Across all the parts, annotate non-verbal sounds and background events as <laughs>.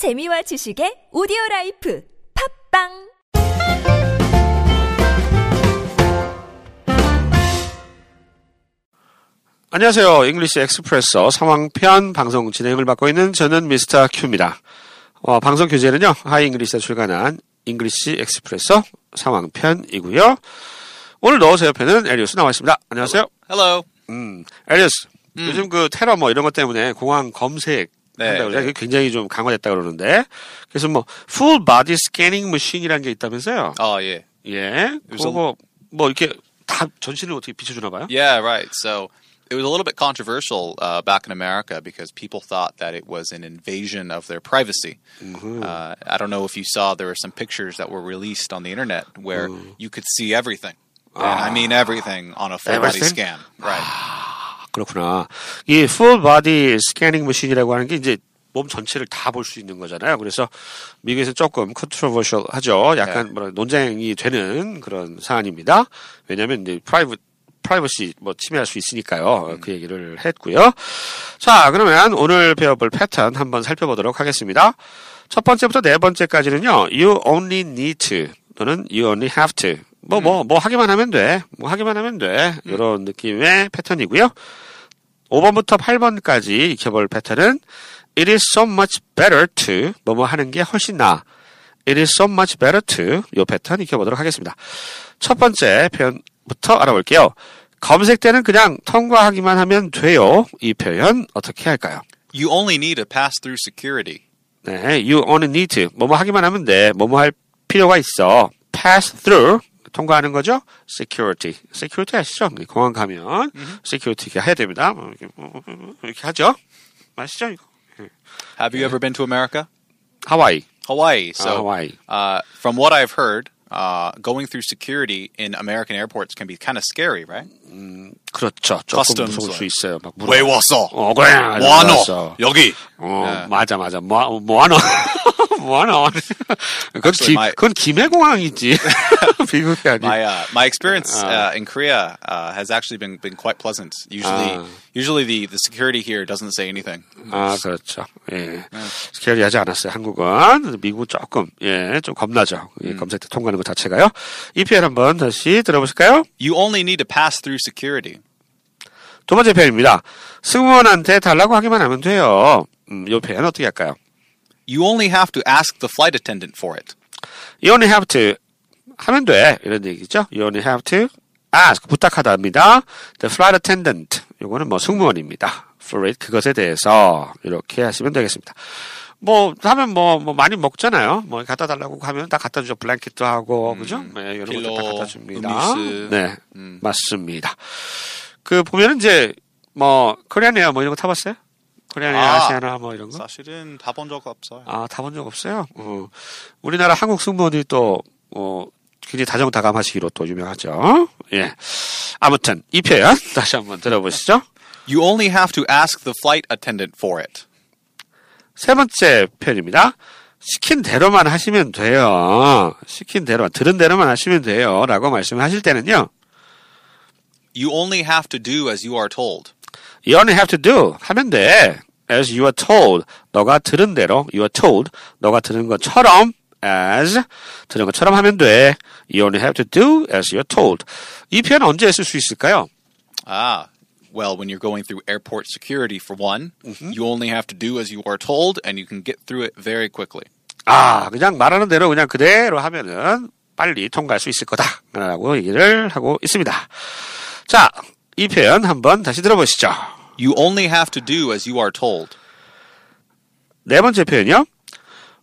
재미와 지식의 오디오 라이프 팟빵 안녕하세요. English Expresso 상황편 방송 진행을 맡고 있는 저는 Mr. Q입니다. 어, 방송 교재는요. Hi English에 출간한 English Expresso 상황편이고요. 오늘 넣어서 옆에는 에리우스 나와 있습니다. 안녕하세요. Hello. 음, 에리우스. 요즘 그 테러 뭐 이런 것 때문에 공항 검색 네, 한다고 그러죠. 네. 굉장히 좀 강화됐다 그러는데 그래서 뭐 full body scanning machine이라는 게 있다면서요. Oh, yeah. 예. 그거 뭐 이렇게 다 전신을 어떻게 비춰 주나 봐요? Yeah, right. So it was a little bit controversial uh, back in America because people thought that it was an invasion of their privacy. Uh, I don't know if you saw there were some pictures that were released on the internet where you could see everything. And I mean everything on a full body Everything? scan. Right. 그렇구나. 이 full body scanning machine이라고 하는 게 이제 몸 전체를 다 볼 수 있는 거잖아요. 그래서 미국에서 조금 controversial 하죠. 약간 네. 뭐라 논쟁이 되는 그런 사안입니다. 왜냐하면 이제 프라이브 프라이버시 뭐 침해할 수 있으니까요. 그 얘기를 했고요. 자, 그러면 오늘 배워볼 패턴 한번 살펴보도록 하겠습니다. 첫 번째부터 네 번째까지는요. You only need to 또는 you only have to 뭐 뭐 뭐 하기만 하면 돼. 뭐 하기만 하면 돼. 이런 느낌의 패턴이고요. 5번부터 8번까지 익혀볼 패턴은 It is so much better to 뭐뭐 하는 게 훨씬 나아. It is so much better to 요 패턴 익혀보도록 하겠습니다. 첫 번째 표현부터 알아볼게요. 검색 때는 그냥 통과하기만 하면 돼요. 이 표현 어떻게 할까요? You only need to pass through security. 네, you only need to 뭐뭐 하기만 하면 돼. 뭐뭐 할 필요가 있어. pass through 통과하는 거죠. security. security 아시죠? 공항 가면 security 해야 됩니다. 뭐 이렇게, 뭐, 이렇게 하죠. 아시죠? 이거? Have you ever been to America? 하와이. Hawaii. So, Hawaii. Uh, from what I've heard, uh, going through security in American airports can be kind of scary, right? 그렇죠. 조금 Customs 무서울 수. 있어요. 막 물어. 왜 왔어? 어, 그래. 뭐 하노? 왔어. 여기. 어, 네. 맞아, 맞아. 뭐, 뭐 하노? 뭐하노? 그건, Actually, 기, my- 그건 김해공항이지. 미국이 아니. My uh, my experience uh, in Korea uh, has actually been been quite pleasant. Usually, Ah. usually the, the security here doesn't say anything. 아, 그렇죠. 예. 스케일이 하지 않았어요. 한국은. 미국은 조금, 예, 좀 겁나죠. 이 검색 때 통과하는 것 자체가요. 이 표현 한번 다시 들어보실까요? You only need to pass through security. 두 번째 표현입니다. 승무원한테 달라고 하기만 하면 돼요. 음, 이 표현 어떻게 할까요? You only have to ask the flight attendant for it. You only have to 하면 돼. 이런 얘기죠. You only have to ask. 부탁하다입니다. The flight attendant. 요거는 뭐 승무원입니다. For it. 그것에 대해서 이렇게 하시면 되겠습니다. 뭐 하면 뭐, 뭐 많이 먹잖아요. 뭐 갖다 달라고 하면 다 갖다 주죠. 블랭킷도 하고 그죠? 네, 이런 것도 다 갖다 줍니다. 음료수. 네, 맞습니다. 그 보면은 이제 뭐 Korean Air 뭐 이런 거 타봤어요? Korean Air 아. 아시아나 뭐 이런 거? 사실은 타본 적 없어요. 아, 타본 적 없어요? 어. 우리나라 한국 승무원들이 또, 어, 굉장히 다정다감하시기로 또 유명하죠. 예. 아무튼, 이 표현 <laughs> 다시 한번 들어보시죠. You only have to ask the flight attendant for it. 세 번째 표현입니다. 시킨 대로만 하시면 돼요. 시킨 대로만, 들은 대로만 하시면 돼요. 라고 말씀하실 때는요. You only have to do as you are told. You only have to do. 하면 돼. As you are told. 너가 들은 대로, you are told. 너가 들은 것처럼, as. 들은 것처럼 하면 돼. You only have to do as you are told. 이 표현 언제 쓸 수 있을까요? Ah, well, when you're going through airport security, for one, you only have to do as you are told, and you can get through it very quickly. 아, 그냥 말하는 대로 그냥 그대로 하면은 빨리 통과할 수 있을 거다. 라고 얘기를 하고 있습니다. 자, 이 표현 한번 다시 들어보시죠. You only have to do as you are told. 네 번째 표현이요.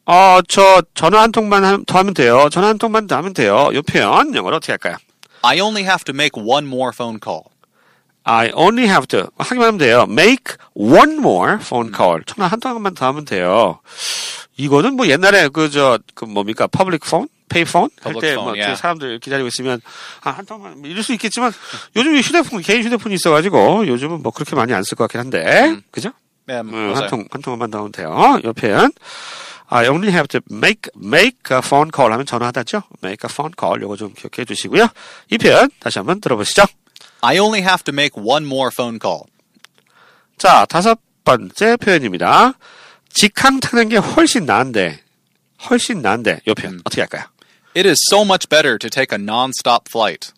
어, 저 전화 한 통만 하- 더 하면 돼요. 전화 한 통만 더 하면 돼요. 이 표현 영어로 어떻게 할까요? I only have to make one more phone call. I only have to 하기만 하면 돼요. Make one more phone call. 전화 한 통만 더 하면 돼요. 이거는 뭐 옛날에 그 저그 뭡니까 pay phone 할 Public 때 phone, 뭐 yeah. 사람들 기다리고 있으면 아, 한 통만 뭐 이럴 수 있겠지만 요즘 휴대폰 개인 휴대폰이 있어가지고 요즘은 뭐 그렇게 많이 안 쓸 것 같긴 한데 그죠? 음, 맞아요. 한 통, 한 통만 더 하면 돼요. 이 표현. I only have to make, make a phone call 하면 전화하다죠? make a phone call. 요거 좀 기억해 두시고요. 이 표현 다시 한번 들어보시죠. I only have to make one more phone call. 자, 다섯 번째 표현입니다. 직항 타는 게 훨씬 나은데, 훨씬 나은데, 요 표현 어떻게 할까요? It is so much better to take a non-stop flight.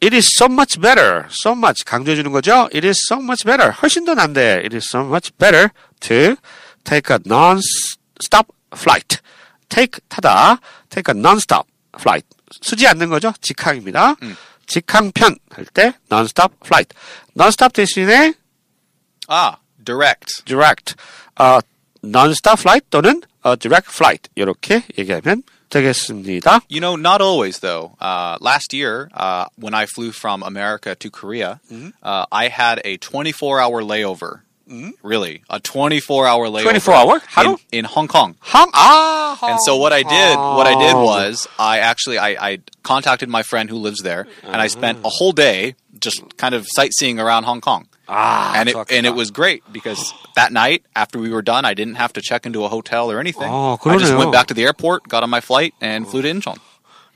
It is so much better. So much 강조해 주는 거죠. It is so much better. 훨씬 더 난데. It is so much better to take a non-stop flight. take 타다. take a non-stop flight. 쓰지 않는 거죠. 직항입니다. 직항편 할 때 non-stop flight. non-stop 대신에 Ah, direct. direct. 어, non-stop flight 또는 어, direct flight. 이렇게 얘기하면 되겠습니다. You know, not always though. Uh, last year, uh, when I flew from America to Korea, uh, I had a 24-hour layover. Really, a 24-hour layover. 24 hour? in, 하루? in Hong Kong. 항, 아, And so what I did, what I did 항. was, I actually I, I contacted my friend who lives there, and I spent a whole day just kind of sightseeing around Hong Kong. 아, and it and it was great because that night after we were done, I didn't have to check into a hotel or anything. 어, I just went back to the airport, got on my flight, and flew to Incheon.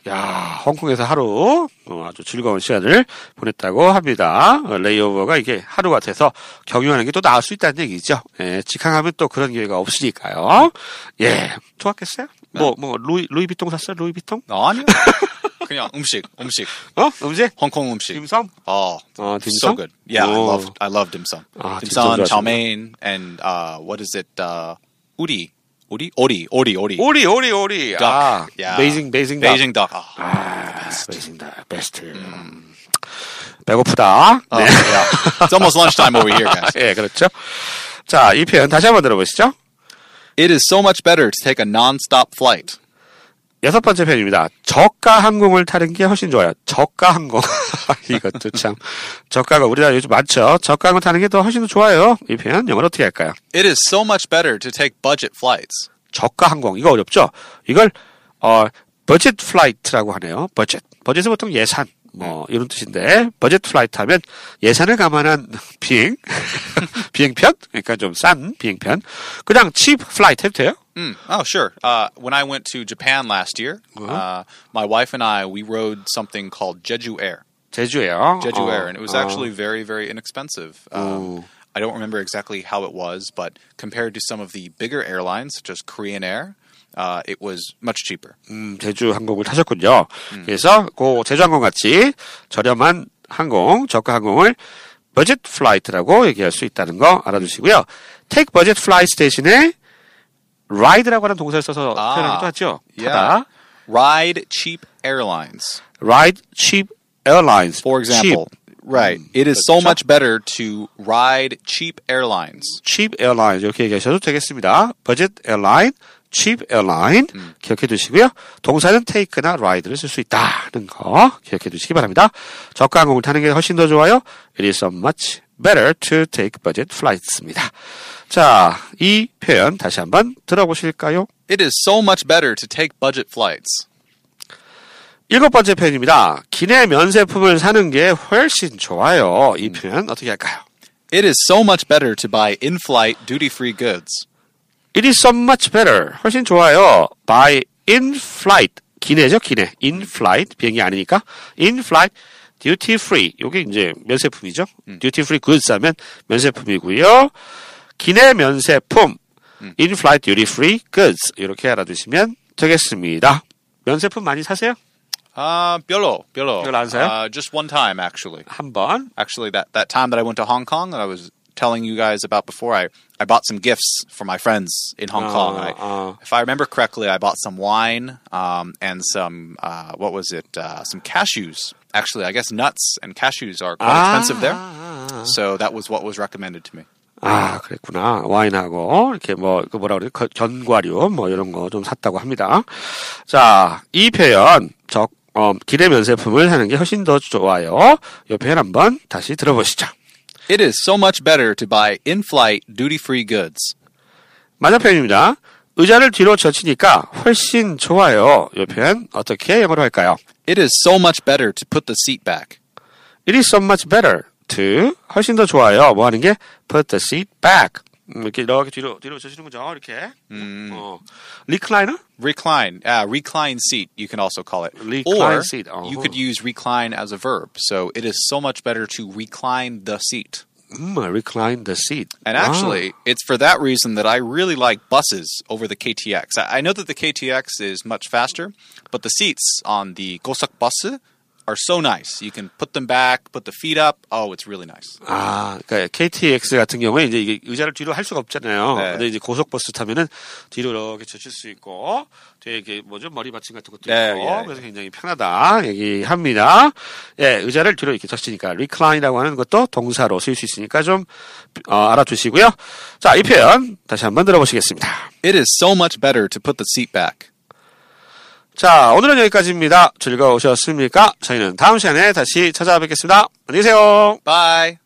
야, 홍콩에서 하루 어, 아주 즐거운 시간을 보냈다고 합니다. 어, 레이오버가 이게 하루 같아서 경유하는 게 또 나을 수 있다는 얘기죠. 예, 직항하면 또 그런 기회가 없으니까요. 예, 좋았겠어요? 뭐, 뭐, 루이, 루이비통 샀어요? 루이비통? 아니요. 그냥 음식, 음식. 어? 음식? 홍콩 음식. 딤섬? Oh, 어, so 딤섬? good. Yeah, I 오. loved I loved dim sum. 아, 딤섬 mein, and uh, what is it? Uh, uri, ori, ori, ori. 오리, 오리, 오리. Duck. 아, yeah. 베이징, 베이징, 닭. Oh. 아, 베이징 닭, 베스트. 음. 배고프다. Oh, 네. yeah. It's almost lunchtime over here, guys. 예, 그렇죠. 자, 이 표현 다시 한번 들어보시죠. It is so much better to take a non-stop flight. 여섯 번째 표현입니다. 저가 항공을 타는 게 훨씬 좋아요. 저가 항공. <laughs> 이것도 참. 저가가 우리나라 요즘 많죠. 저가 항공 타는 게 더 훨씬 더 좋아요. 이 표현 영어로 어떻게 할까요? It is so much better to take budget flights. 저가 항공. 이거 어렵죠? 이걸, 어, budget flight라고 하네요. 버젯. 버젯은 보통 예산. 뭐, 이런 뜻인데, 버젯 플라이트 하면 예산을 감안한 비행, <laughs> 비행편? 그러니까 좀 싼 비행편. 그냥 칩 플라이트 해도 돼요? Mm. Oh, sure. Uh, when I went to Japan last year, uh, my wife and I we rode something called Jeju Air. 제주예요. Jeju 어, Air, and it was 어. actually very, very inexpensive. Um, I don't remember exactly how it was, but compared to some of the bigger airlines, such as Korean Air, uh, it was much cheaper. 음, 제주 항공을 타셨군요. 그래서 그 제주 항공 같이 저렴한 항공, 저가 항공을 버젯 플라이트라고 얘기할 수 있다는 거 알아두시고요. take budget flights 대신에 ride라고 하는 동사를 써서 아, 표현하기도 하죠. Yeah. 타다. Ride cheap airlines. ride cheap airlines. For example, right. It is so much better to ride cheap airlines. cheap, cheap airlines 이렇게 얘기하셔도 되겠습니다. budget airline, cheap airline 기억해 두시고요. 동사는 take나 ride를 쓸 수 있다는 거 기억해 두시기 바랍니다. 저가 항공을 타는 게 훨씬 더 좋아요. It is so much better to take budget flights입니다. 자, 이 표현 다시 한번 들어보실까요? It is so much better to take budget flights. 일곱 번째 표현입니다. 기내 면세품을 사는 게 훨씬 좋아요. 이 표현 어떻게 할까요? It is so much better to buy in-flight duty-free goods. It is so much better. 훨씬 좋아요. By in flight. 기내죠, 기내. In flight. 비행기 아니니까. In flight. duty free. 요게 이제 면세품이죠. duty free goods 하면 면세품이고요. 기내 면세품. in flight duty free goods. 이렇게 알아두시면 되겠습니다. 면세품 많이 사세요? Uh, 별로, 별로. 별로 안 사요? Uh, just one time, actually. 한 번. Actually, that, that time that I went to Hong Kong that I was telling you guys about before, I, I bought some gifts for my friends in Hong Kong. I, uh. if I remember correctly, I bought some wine um, and some, uh, what was it, uh, some cashews. Actually, I guess nuts and cashews are quite expensive there. So that was what was recommended to me. 아, 그랬구나. 와인하고, 이렇게 뭐, 그 뭐라 그래, 거- 견과류, 뭐, 이런 거 좀 샀다고 합니다. 자, 이 표현, 적, 어, 기대 면세품을 사는 게 훨씬 더 좋아요. 이 표현 한번 다시 들어보시죠. It is so much better to buy in-flight duty-free goods. 맞은 표현입니다. 의자를 뒤로 젖히니까 훨씬 좋아요. 이 표현 어떻게 영어로 할까요? It is so much better to put the seat back. It is so much better to, 훨씬 더 좋아요. 뭐 하는 게, put the seat back. 음, 이렇게 이렇게 뒤로, 뒤로 젖히는 거죠. 이렇게. 어. recliner? Recline, uh, recline seat, you can also call it. Recline or seat, uh-huh. you could use recline as a verb. So it is so much better to recline the seat. 음, recline the seat. And 아. actually, it's for that reason that I really like buses over the KTX. I, I know that the KTX is much faster, but the seats on the Gosak bus are so nice. You can put them back, put the feet up. Oh, it's really nice. 아, 그러니까 KTX 같은 경우에 이제 이게 의자를 뒤로 할 수가 없잖아요. 네. 근데 이제 고속버스 타면은 뒤로 이렇게 젖힐 수 있고, 뒤에 이게 뭐죠 머리 받침 같은 것도 네, 있고, 예, 그래서 굉장히 편하다 얘기합니다. 예, 의자를 뒤로 이렇게 젖히니까 recline이라고 하는 것도 동사로 쓰일 수 있으니까 좀 어, 알아두시고요. 자, 이 표현 다시 한번 들어보시겠습니다. It is so much better to put the seat back. 자, 오늘은 여기까지입니다. 즐거우셨습니까? 저희는 다음 시간에 다시 찾아뵙겠습니다. 안녕히 계세요. Bye.